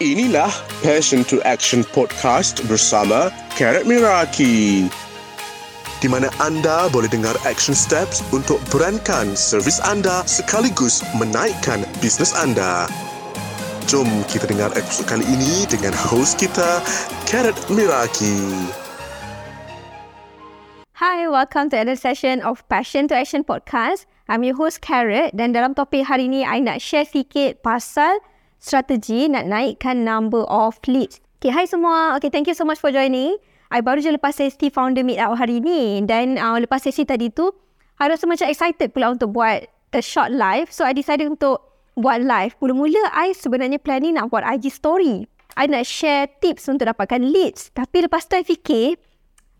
Inilah Passion to Action Podcast bersama Karat Miraki. Di mana anda boleh dengar action steps untuk berankan servis anda sekaligus menaikkan bisnes anda. Jom kita dengar episod kali ini dengan host kita, Karat Miraki. Hi, welcome to another session of Passion to Action Podcast. I'm your host Carrot dan dalam topik hari ini, I nak share sikit pasal strategi nak naikkan number of leads. Okay, hi semua. Okay, thank you so much for joining. I baru je lepas sesi founder meet out hari ni dan uh, lepas sesi tadi tu, I rasa macam excited pula untuk buat the short live. So, I decided untuk buat live. Mula-mula, I sebenarnya planning nak buat IG story. I nak share tips untuk dapatkan leads. Tapi lepas tu, I fikir,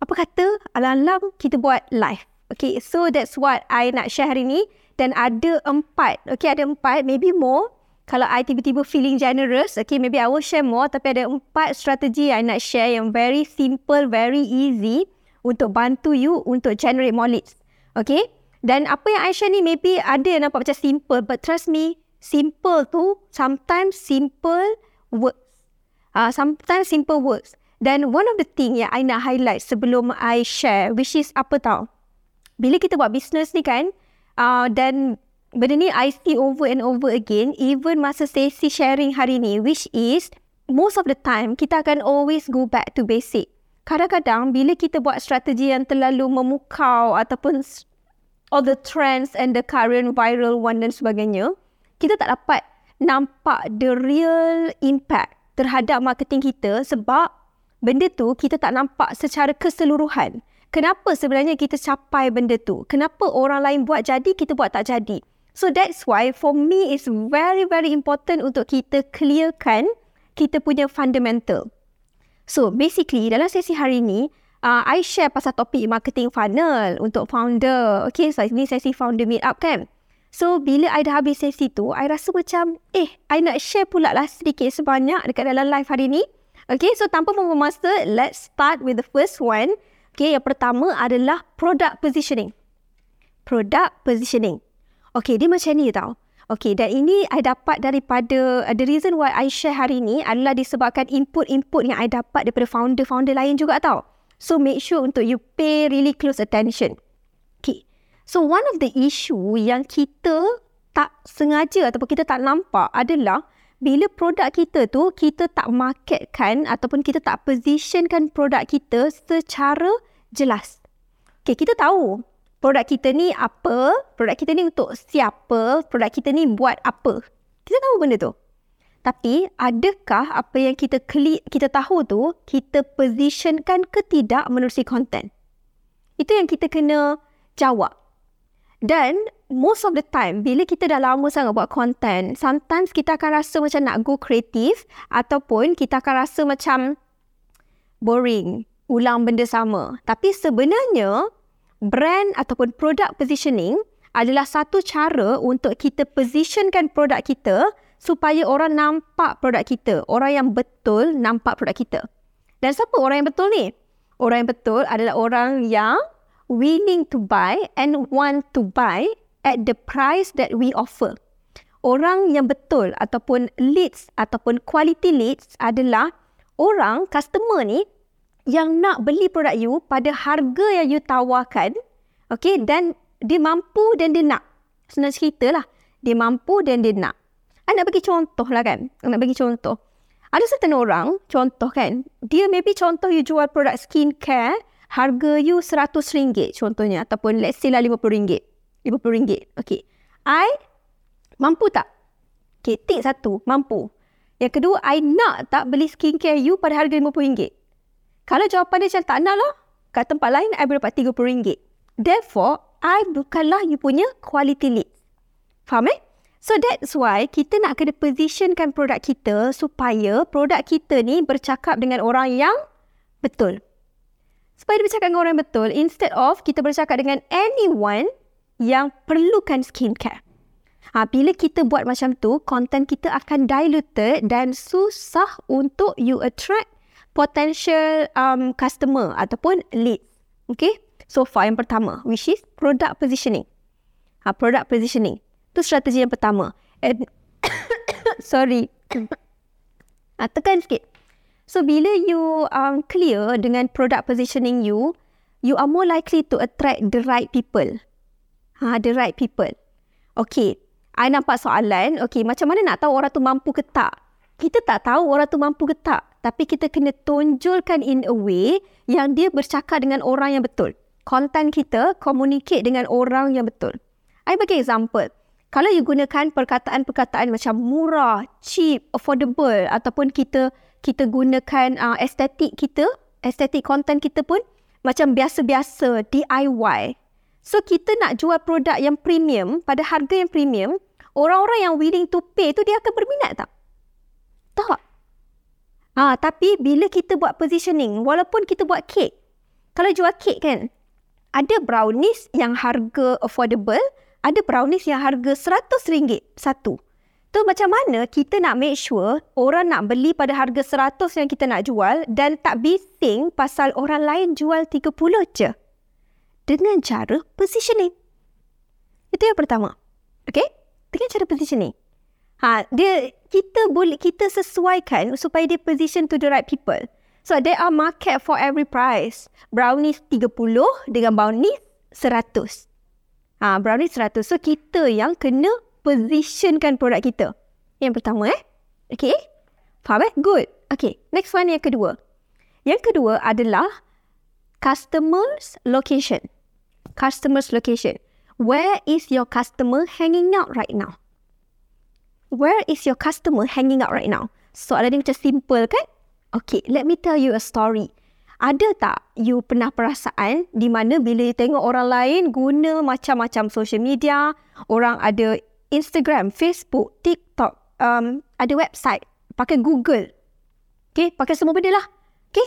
apa kata alam-alam kita buat live. Okay, so that's what I nak share hari ni. Dan ada empat, okay, ada empat, maybe more kalau I tiba-tiba feeling generous, okay, maybe I will share more. Tapi ada empat strategi I nak share yang very simple, very easy untuk bantu you untuk generate more leads. Okay? Dan apa yang I share ni maybe ada yang nampak macam simple. But trust me, simple tu sometimes simple works. Uh, sometimes simple works. Dan one of the thing yang I nak highlight sebelum I share, which is apa tau? Bila kita buat business ni kan, uh, dan benda ni I see over and over again even masa sesi sharing hari ni which is most of the time kita akan always go back to basic. Kadang-kadang bila kita buat strategi yang terlalu memukau ataupun all the trends and the current viral one dan sebagainya, kita tak dapat nampak the real impact terhadap marketing kita sebab benda tu kita tak nampak secara keseluruhan. Kenapa sebenarnya kita capai benda tu? Kenapa orang lain buat jadi, kita buat tak jadi? So that's why for me it's very very important untuk kita clearkan kita punya fundamental. So basically dalam sesi hari ini uh, I share pasal topik marketing funnel untuk founder. Okay so ini sesi founder meet up kan. So bila I dah habis sesi tu I rasa macam eh I nak share pula lah sedikit sebanyak dekat dalam live hari ni. Okay so tanpa membuang masa let's start with the first one. Okay yang pertama adalah product positioning. Product positioning. Okay, dia macam ni tau. Okay, dan ini I dapat daripada, uh, the reason why I share hari ni adalah disebabkan input-input yang I dapat daripada founder-founder lain juga tau. So, make sure untuk you pay really close attention. Okay. So, one of the issue yang kita tak sengaja ataupun kita tak nampak adalah bila produk kita tu, kita tak marketkan ataupun kita tak positionkan produk kita secara jelas. Okay, kita tahu produk kita ni apa, produk kita ni untuk siapa, produk kita ni buat apa. Kita tahu benda tu. Tapi adakah apa yang kita klik, kita tahu tu kita positionkan ke tidak menerusi konten? Itu yang kita kena jawab. Dan most of the time bila kita dah lama sangat buat konten, sometimes kita akan rasa macam nak go kreatif ataupun kita akan rasa macam boring, ulang benda sama. Tapi sebenarnya brand ataupun product positioning adalah satu cara untuk kita positionkan produk kita supaya orang nampak produk kita. Orang yang betul nampak produk kita. Dan siapa orang yang betul ni? Orang yang betul adalah orang yang willing to buy and want to buy at the price that we offer. Orang yang betul ataupun leads ataupun quality leads adalah orang, customer ni yang nak beli produk you pada harga yang you tawarkan, okay, dan dia mampu dan dia nak. Senang cerita lah. Dia mampu dan dia nak. I nak bagi contoh lah kan. I nak bagi contoh. Ada certain orang, contoh kan, dia maybe contoh you jual produk skincare, harga you RM100 contohnya. Ataupun let's say lah RM50. RM50. Okay. I mampu tak? Okay, tick satu. Mampu. Yang kedua, I nak tak beli skincare you pada harga RM50. Kalau jawapan dia macam tak nak lah, kat tempat lain I boleh dapat RM30. Therefore, I bukanlah you punya quality lead. Faham eh? So that's why kita nak kena positionkan produk kita supaya produk kita ni bercakap dengan orang yang betul. Supaya dia bercakap dengan orang yang betul instead of kita bercakap dengan anyone yang perlukan skincare. Ha, bila kita buat macam tu, content kita akan diluted dan susah untuk you attract potential um, customer ataupun lead. Okay. So far yang pertama, which is product positioning. Ha, product positioning. Itu strategi yang pertama. And sorry. Ha, tekan sikit. So bila you um, clear dengan product positioning you, you are more likely to attract the right people. Ha, the right people. Okay. I nampak soalan. Okay, macam mana nak tahu orang tu mampu ke tak? Kita tak tahu orang tu mampu ke tak. Tapi kita kena tonjolkan in a way yang dia bercakap dengan orang yang betul. Konten kita communicate dengan orang yang betul. I bagi example. Kalau you gunakan perkataan-perkataan macam murah, cheap, affordable ataupun kita kita gunakan uh, estetik kita, estetik konten kita pun macam biasa-biasa, DIY. So kita nak jual produk yang premium pada harga yang premium, orang-orang yang willing to pay tu dia akan berminat tak? Tak. Ah, tapi bila kita buat positioning, walaupun kita buat kek, kalau jual kek kan, ada brownies yang harga affordable, ada brownies yang harga RM100 satu. Tu macam mana kita nak make sure orang nak beli pada harga 100 yang kita nak jual dan tak bising pasal orang lain jual 30 je. Dengan cara positioning. Itu yang pertama. Okay? Dengan cara positioning. Ha, dia kita boleh kita sesuaikan supaya dia position to the right people. So there are market for every price. Brownies 30 dengan brownies 100. Ha, brownies 100. So kita yang kena positionkan produk kita. Yang pertama eh. Okay. Faham eh? Good. Okay. Next one yang kedua. Yang kedua adalah customer's location. Customer's location. Where is your customer hanging out right now? Where is your customer hanging out right now? Soalan ni macam simple kan? Okay, let me tell you a story. Ada tak you pernah perasaan di mana bila you tengok orang lain guna macam-macam social media, orang ada Instagram, Facebook, TikTok, um, ada website, pakai Google. Okay, pakai semua benda lah. Okay.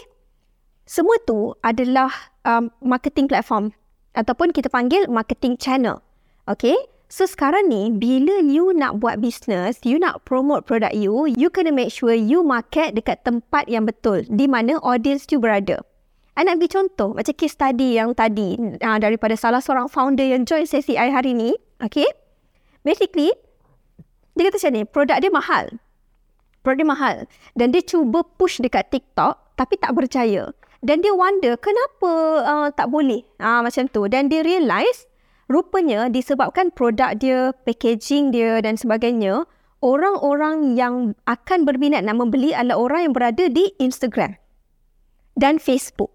Semua tu adalah um, marketing platform ataupun kita panggil marketing channel. Okay. So sekarang ni, bila you nak buat business, you nak promote produk you, you kena make sure you market dekat tempat yang betul. Di mana audience you berada. I nak bagi contoh, macam case study yang tadi uh, daripada salah seorang founder yang join sesi I hari ni. Okay. Basically, dia kata macam ni, produk dia mahal. Produk dia mahal. Dan dia cuba push dekat TikTok tapi tak berjaya. Dan dia wonder kenapa uh, tak boleh uh, macam tu. Dan dia realise rupanya disebabkan produk dia, packaging dia dan sebagainya, orang-orang yang akan berminat nak membeli adalah orang yang berada di Instagram dan Facebook.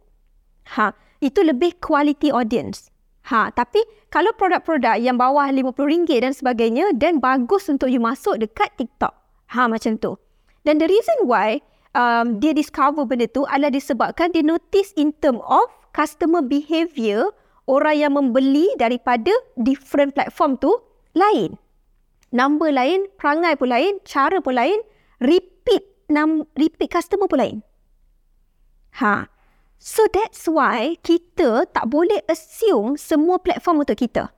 Ha, itu lebih quality audience. Ha, tapi kalau produk-produk yang bawah RM50 dan sebagainya dan bagus untuk you masuk dekat TikTok. Ha, macam tu. Dan the reason why um, dia discover benda tu adalah disebabkan dia notice in term of customer behavior orang yang membeli daripada different platform tu lain. Number lain, perangai pun lain, cara pun lain, repeat num, repeat customer pun lain. Ha, So that's why kita tak boleh assume semua platform untuk kita.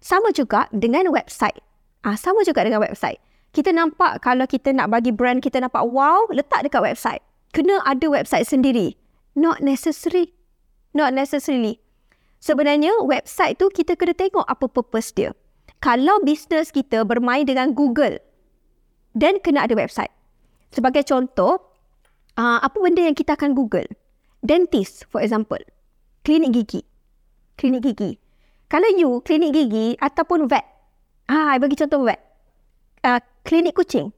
Sama juga dengan website. Ah, sama juga dengan website. Kita nampak kalau kita nak bagi brand kita nampak wow, letak dekat website. Kena ada website sendiri. Not necessary. Not necessarily. Sebenarnya website tu kita kena tengok apa purpose dia. Kalau bisnes kita bermain dengan Google, then kena ada website. Sebagai contoh, uh, apa benda yang kita akan Google? dentist for example. Klinik gigi. Klinik gigi. Kalau you klinik gigi ataupun vet. Ah bagi contoh vet. Uh, klinik kucing.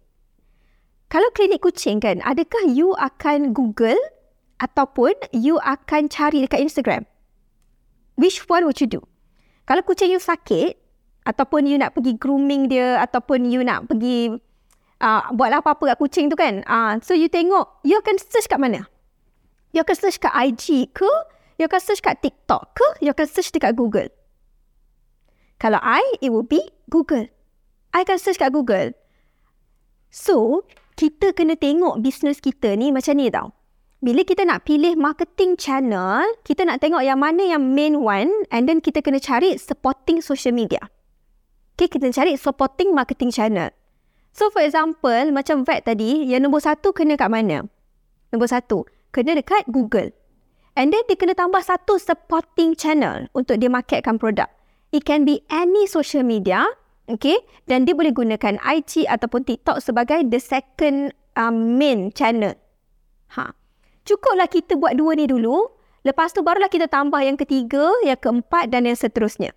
Kalau klinik kucing kan adakah you akan google ataupun you akan cari dekat Instagram which one would you do kalau kucing you sakit ataupun you nak pergi grooming dia ataupun you nak pergi uh, buatlah apa-apa kat kucing tu kan uh, so you tengok you akan search kat mana You akan search kat IG ke? You akan search kat TikTok ke? You akan search dekat Google? Kalau I, it will be Google. I akan search kat Google. So, kita kena tengok bisnes kita ni macam ni tau. Bila kita nak pilih marketing channel, kita nak tengok yang mana yang main one and then kita kena cari supporting social media. Okay, kita cari supporting marketing channel. So, for example, macam vet tadi, yang nombor satu kena kat mana? Nombor satu, kena dekat Google. And then dia kena tambah satu supporting channel untuk dia marketkan produk. It can be any social media, okay? Dan dia boleh gunakan IG ataupun TikTok sebagai the second um, main channel. Ha. Cukuplah kita buat dua ni dulu. Lepas tu barulah kita tambah yang ketiga, yang keempat dan yang seterusnya.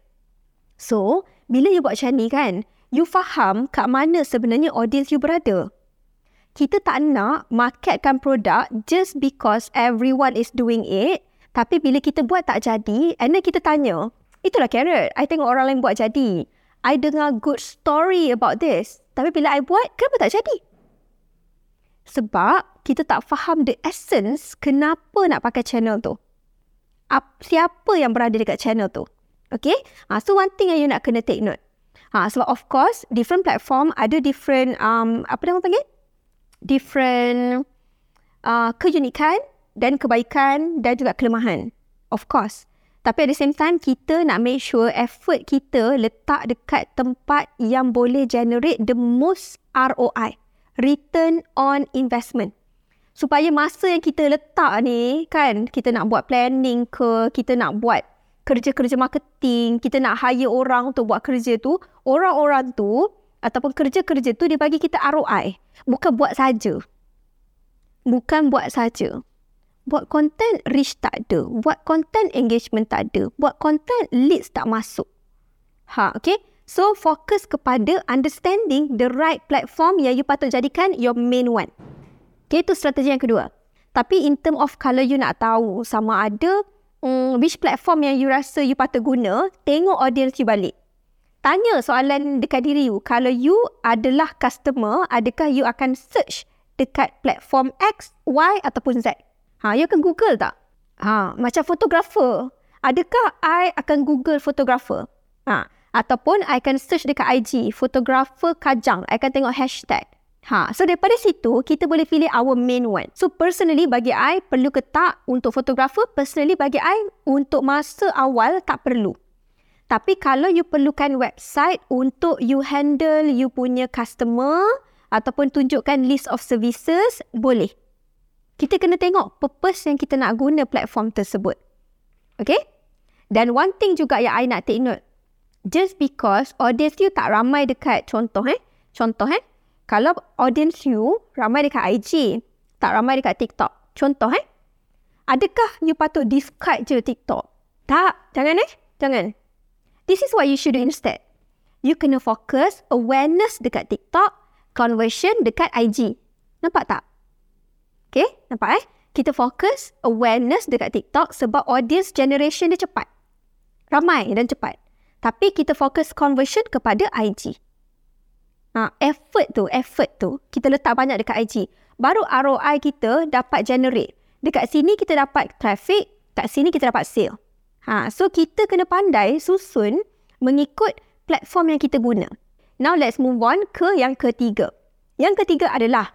So, bila you buat macam ni kan, you faham kat mana sebenarnya audience you berada. Kita tak nak marketkan produk just because everyone is doing it. Tapi bila kita buat tak jadi, and then kita tanya, itulah carrot. I tengok orang lain buat jadi. I dengar good story about this. Tapi bila I buat, kenapa tak jadi? Sebab kita tak faham the essence kenapa nak pakai channel tu. Ap, siapa yang berada dekat channel tu. Okay? Ha, so one thing yang you nak kena take note. Ha, sebab of course, different platform ada different, um, apa nama panggil? Different uh, keunikan dan kebaikan dan juga kelemahan. Of course. Tapi at the same time, kita nak make sure effort kita letak dekat tempat yang boleh generate the most ROI. Return on investment. Supaya masa yang kita letak ni, kan, kita nak buat planning ke, kita nak buat kerja-kerja marketing, kita nak hire orang untuk buat kerja tu, orang-orang tu ataupun kerja-kerja tu dia bagi kita ROI. Bukan buat saja. Bukan buat saja buat content reach tak ada, buat content engagement tak ada, buat content leads tak masuk. Ha, okay? So, fokus kepada understanding the right platform yang you patut jadikan your main one. Okay, itu strategi yang kedua. Tapi in term of kalau you nak tahu sama ada um, which platform yang you rasa you patut guna, tengok audience you balik. Tanya soalan dekat diri you. Kalau you adalah customer, adakah you akan search dekat platform X, Y ataupun Z? Ha, you akan Google tak? Ha, macam fotografer. Adakah I akan Google fotografer? Ha, ataupun I akan search dekat IG, fotografer kajang. I akan tengok hashtag. Ha, so daripada situ, kita boleh pilih our main one. So personally bagi I, perlu ke tak untuk fotografer? Personally bagi I, untuk masa awal tak perlu. Tapi kalau you perlukan website untuk you handle you punya customer ataupun tunjukkan list of services, boleh kita kena tengok purpose yang kita nak guna platform tersebut. Okay? Dan one thing juga yang I nak take note. Just because audience you tak ramai dekat contoh eh. Contoh eh. Kalau audience you ramai dekat IG. Tak ramai dekat TikTok. Contoh eh. Adakah you patut discard je TikTok? Tak. Jangan eh. Jangan. This is what you should do instead. You kena fokus awareness dekat TikTok. Conversion dekat IG. Nampak tak? Okay, nampak eh? Kita fokus awareness dekat TikTok sebab audience generation dia cepat. Ramai dan cepat. Tapi kita fokus conversion kepada IG. Ha, effort tu, effort tu, kita letak banyak dekat IG. Baru ROI kita dapat generate. Dekat sini kita dapat traffic, kat sini kita dapat sale. Ha, so kita kena pandai susun mengikut platform yang kita guna. Now let's move on ke yang ketiga. Yang ketiga adalah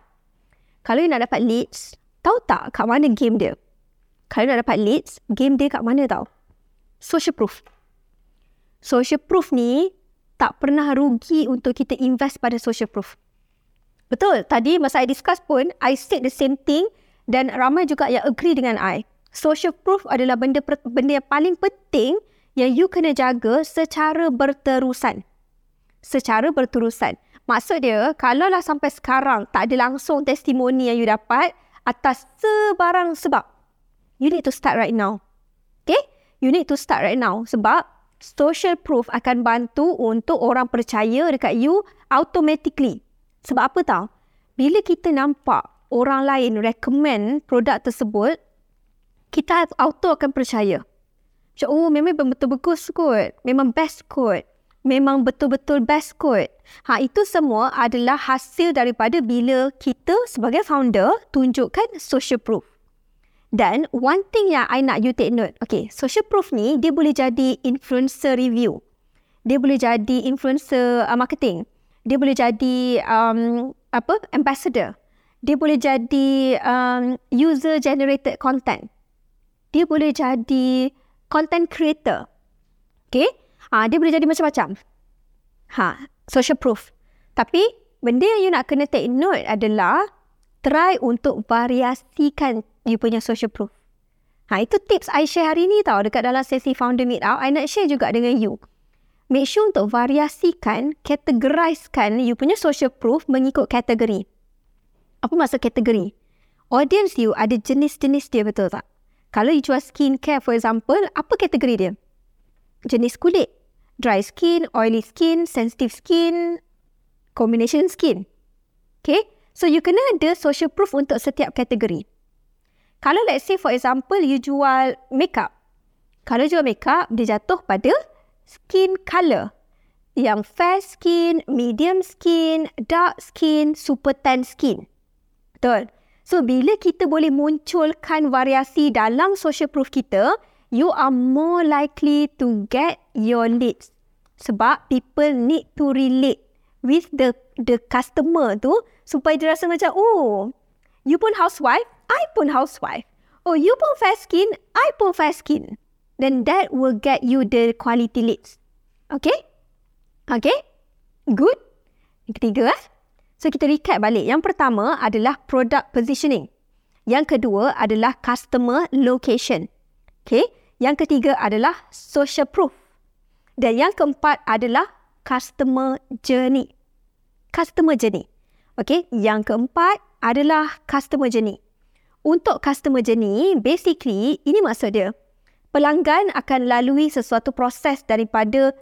kalau you nak dapat leads, tahu tak kat mana game dia? Kalau nak dapat leads, game dia kat mana tau? Social proof. Social proof ni tak pernah rugi untuk kita invest pada social proof. Betul, tadi masa I discuss pun, I said the same thing dan ramai juga yang agree dengan I. Social proof adalah benda benda yang paling penting yang you kena jaga secara berterusan. Secara berterusan. Maksud dia, kalaulah sampai sekarang tak ada langsung testimoni yang you dapat atas sebarang sebab, you need to start right now. Okay? You need to start right now. Sebab social proof akan bantu untuk orang percaya dekat you automatically. Sebab apa tau? Bila kita nampak orang lain recommend produk tersebut, kita auto akan percaya. Macam, oh memang betul bagus kot. Memang best kot memang betul-betul best kot. Ha, itu semua adalah hasil daripada bila kita sebagai founder tunjukkan social proof. Dan one thing yang I nak you take note. Okay, social proof ni dia boleh jadi influencer review. Dia boleh jadi influencer uh, marketing. Dia boleh jadi um, apa ambassador. Dia boleh jadi um, user generated content. Dia boleh jadi content creator. Okay, Ha, dia boleh jadi macam-macam. Ha, social proof. Tapi benda yang you nak kena take note adalah try untuk variasikan you punya social proof. Ha, itu tips I share hari ni tau dekat dalam sesi founder meet out. I nak share juga dengan you. Make sure untuk variasikan, categorizekan you punya social proof mengikut kategori. Apa maksud kategori? Audience you ada jenis-jenis dia betul tak? Kalau you jual skincare for example, apa kategori dia? Jenis kulit. Dry skin, oily skin, sensitive skin, combination skin. Okay? So you kena ada social proof untuk setiap kategori. Kalau let's say for example you jual makeup. Kalau jual makeup, dia jatuh pada skin color. Yang fair skin, medium skin, dark skin, super tan skin. Betul? So, bila kita boleh munculkan variasi dalam social proof kita, you are more likely to get your leads. Sebab people need to relate with the the customer tu supaya dia rasa macam, oh, you pun housewife, I pun housewife. Oh, you pun fair skin, I pun fair skin. Then that will get you the quality leads. Okay? Okay? Good? Yang ketiga, eh? So, kita recap balik. Yang pertama adalah product positioning. Yang kedua adalah customer location. Okay? Yang ketiga adalah social proof. Dan yang keempat adalah customer journey. Customer journey. Okay? Yang keempat adalah customer journey. Untuk customer journey, basically, ini maksud dia. Pelanggan akan lalui sesuatu proses daripada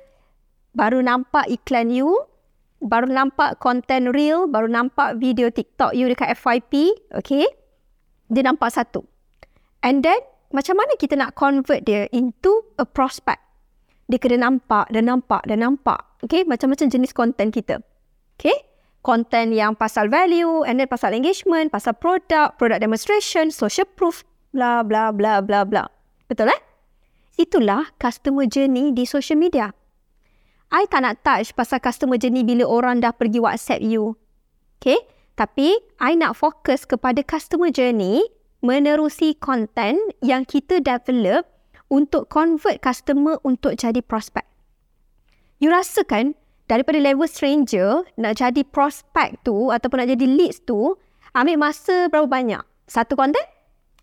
baru nampak iklan you, baru nampak content real, baru nampak video TikTok you dekat FYP, okay? Dia nampak satu. And then, macam mana kita nak convert dia into a prospect? Dia kena nampak, dan nampak, dan nampak. Okay? Macam-macam jenis content kita. Okay? Content yang pasal value, and then pasal engagement, pasal product, product demonstration, social proof, bla bla bla bla bla. Betul eh? Itulah customer journey di social media. I tak nak touch pasal customer journey bila orang dah pergi WhatsApp you. Okay? Tapi, I nak fokus kepada customer journey menerusi content yang kita develop untuk convert customer untuk jadi prospect. You rasa kan, daripada level stranger, nak jadi prospect tu ataupun nak jadi leads tu, ambil masa berapa banyak? Satu content?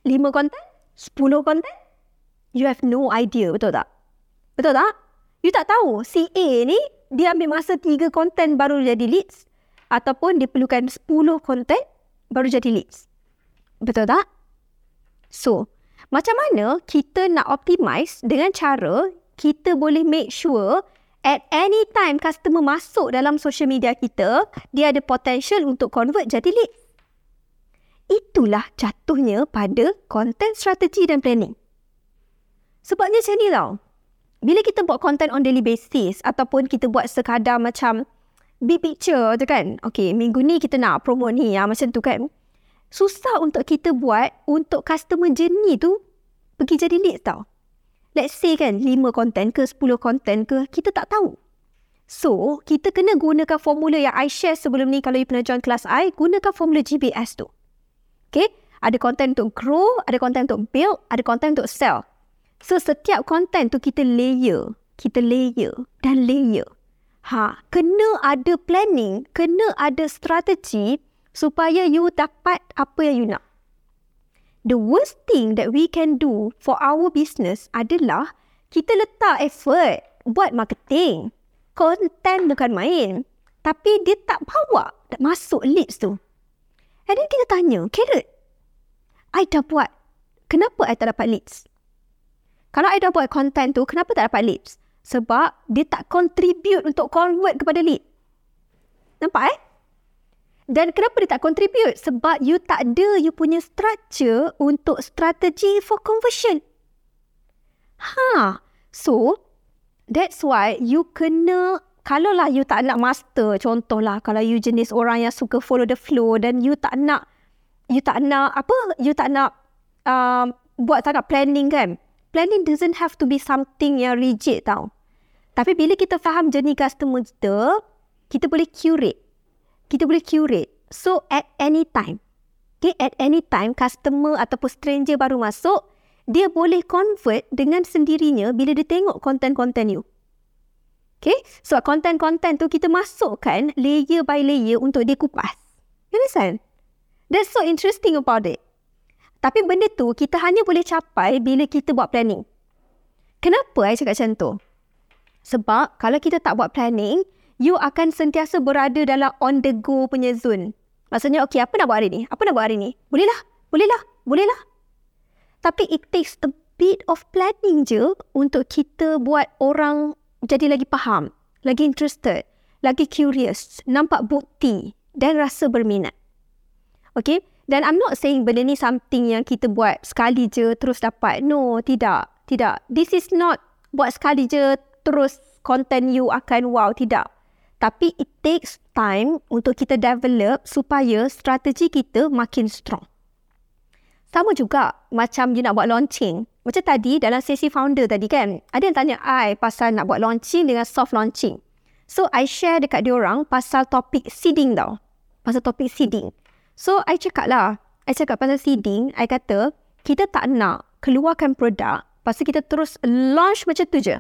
Lima content? Sepuluh content? You have no idea, betul tak? Betul tak? You tak tahu si A ni dia ambil masa tiga konten baru jadi leads ataupun dia perlukan 10 konten baru jadi leads. Betul tak? So, macam mana kita nak optimize dengan cara kita boleh make sure at any time customer masuk dalam social media kita, dia ada potential untuk convert jadi lead. Itulah jatuhnya pada content strategy dan planning. Sebabnya macam ni tau bila kita buat content on daily basis ataupun kita buat sekadar macam big picture tu kan. Okay, minggu ni kita nak promo ni ya, macam tu kan. Susah untuk kita buat untuk customer journey tu pergi jadi lead tau. Let's say kan 5 content ke 10 content ke, kita tak tahu. So, kita kena gunakan formula yang I share sebelum ni kalau you pernah join kelas I, gunakan formula GBS tu. Okay, ada content untuk grow, ada content untuk build, ada content untuk sell. So setiap konten tu kita layer, kita layer dan layer. Ha, kena ada planning, kena ada strategi supaya you dapat apa yang you nak. The worst thing that we can do for our business adalah kita letak effort buat marketing. Konten bukan main. Tapi dia tak bawa masuk leads tu. And then kita tanya, Carrot, I dah buat. Kenapa I tak dapat leads? Kalau I dah buat content tu, kenapa tak dapat leads? Sebab dia tak contribute untuk convert kepada lead. Nampak eh? Dan kenapa dia tak contribute? Sebab you tak ada you punya structure untuk strategi for conversion. Ha. So, that's why you kena, kalau lah you tak nak master, contohlah kalau you jenis orang yang suka follow the flow dan you tak nak, you tak nak, apa, you tak nak um, buat nak planning kan? planning doesn't have to be something yang rigid tau. Tapi bila kita faham jenis customer kita, kita boleh curate. Kita boleh curate. So at any time, okay, at any time customer ataupun stranger baru masuk, dia boleh convert dengan sendirinya bila dia tengok konten-konten you. Okay, so konten-konten tu kita masukkan layer by layer untuk dia kupas. You understand? That's so interesting about it. Tapi benda tu kita hanya boleh capai bila kita buat planning. Kenapa saya cakap macam tu? Sebab kalau kita tak buat planning, you akan sentiasa berada dalam on the go punya zone. Maksudnya, okay, apa nak buat hari ni? Apa nak buat hari ni? Bolehlah, bolehlah, bolehlah. Tapi it takes a bit of planning je untuk kita buat orang jadi lagi faham, lagi interested, lagi curious, nampak bukti dan rasa berminat. Okay? Dan I'm not saying benda ni something yang kita buat sekali je terus dapat. No, tidak. Tidak. This is not buat sekali je terus content you akan wow. Tidak. Tapi it takes time untuk kita develop supaya strategi kita makin strong. Sama juga macam you nak buat launching. Macam tadi dalam sesi founder tadi kan, ada yang tanya I pasal nak buat launching dengan soft launching. So I share dekat diorang pasal topik seeding tau. Pasal topik seeding. So, I cakap lah. I cakap pasal seeding, I kata, kita tak nak keluarkan produk, pasal kita terus launch macam tu je.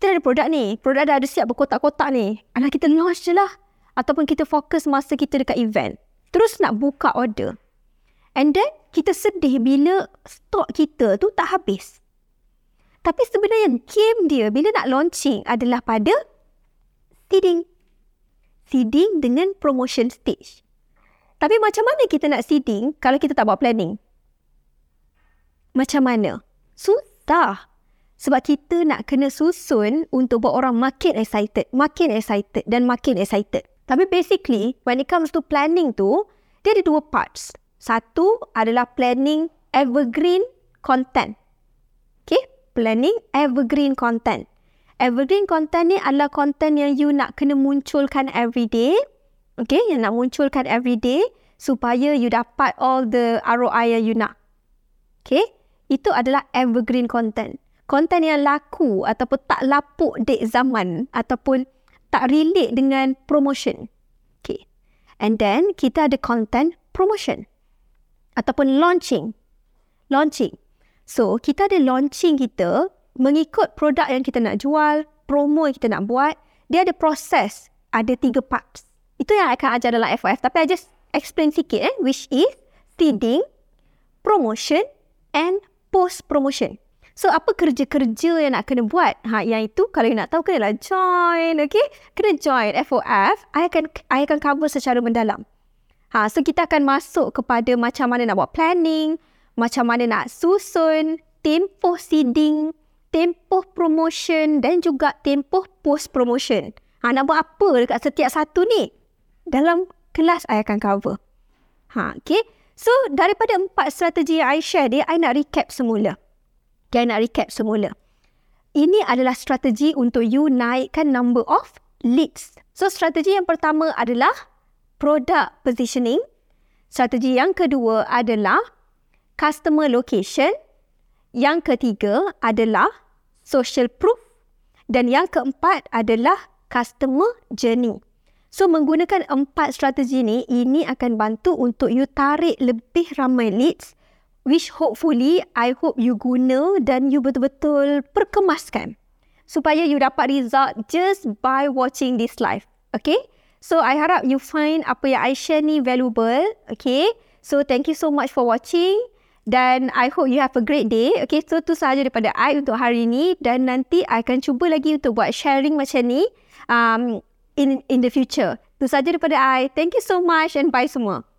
Kita dah ada produk ni. Produk dah ada siap berkotak-kotak ni. Alah, kita launch je lah. Ataupun kita fokus masa kita dekat event. Terus nak buka order. And then, kita sedih bila stok kita tu tak habis. Tapi sebenarnya game dia bila nak launching adalah pada seeding. Seeding dengan promotion stage. Tapi macam mana kita nak seeding kalau kita tak buat planning? Macam mana? Susah. Sebab kita nak kena susun untuk buat orang makin excited, makin excited dan makin excited. Tapi basically, when it comes to planning tu, dia ada dua parts. Satu adalah planning evergreen content. Okay? Planning evergreen content. Evergreen content ni adalah content yang you nak kena munculkan every day Okay, yang nak munculkan every day supaya you dapat all the ROI yang you nak. Okay, itu adalah evergreen content. Content yang laku ataupun tak lapuk date zaman ataupun tak relate dengan promotion. Okay. And then, kita ada content promotion ataupun launching. Launching. So, kita ada launching kita mengikut produk yang kita nak jual, promo yang kita nak buat. Dia ada proses. Ada tiga parts. Itu yang akan ajar dalam FOF. Tapi I just explain sikit eh. Which is seeding, promotion and post promotion. So apa kerja-kerja yang nak kena buat? Ha, yang itu kalau you nak tahu kenalah join. Okay? Kena join FOF. I akan, I akan cover secara mendalam. Ha, so kita akan masuk kepada macam mana nak buat planning. Macam mana nak susun. Tempoh seeding. Tempoh promotion. Dan juga tempoh post promotion. Ha, nak buat apa dekat setiap satu ni? dalam kelas I akan cover. Ha, okay. So, daripada empat strategi yang I share dia, I nak recap semula. Okay, nak recap semula. Ini adalah strategi untuk you naikkan number of leads. So, strategi yang pertama adalah product positioning. Strategi yang kedua adalah customer location. Yang ketiga adalah social proof. Dan yang keempat adalah customer journey. So menggunakan empat strategi ni, ini akan bantu untuk you tarik lebih ramai leads which hopefully I hope you guna dan you betul-betul perkemaskan supaya you dapat result just by watching this live. Okay? So I harap you find apa yang I share ni valuable. Okay? So thank you so much for watching dan I hope you have a great day. Okay, so tu sahaja daripada I untuk hari ni dan nanti I akan cuba lagi untuk buat sharing macam ni. Um, in in the future. Itu saja daripada I. Thank you so much and bye semua.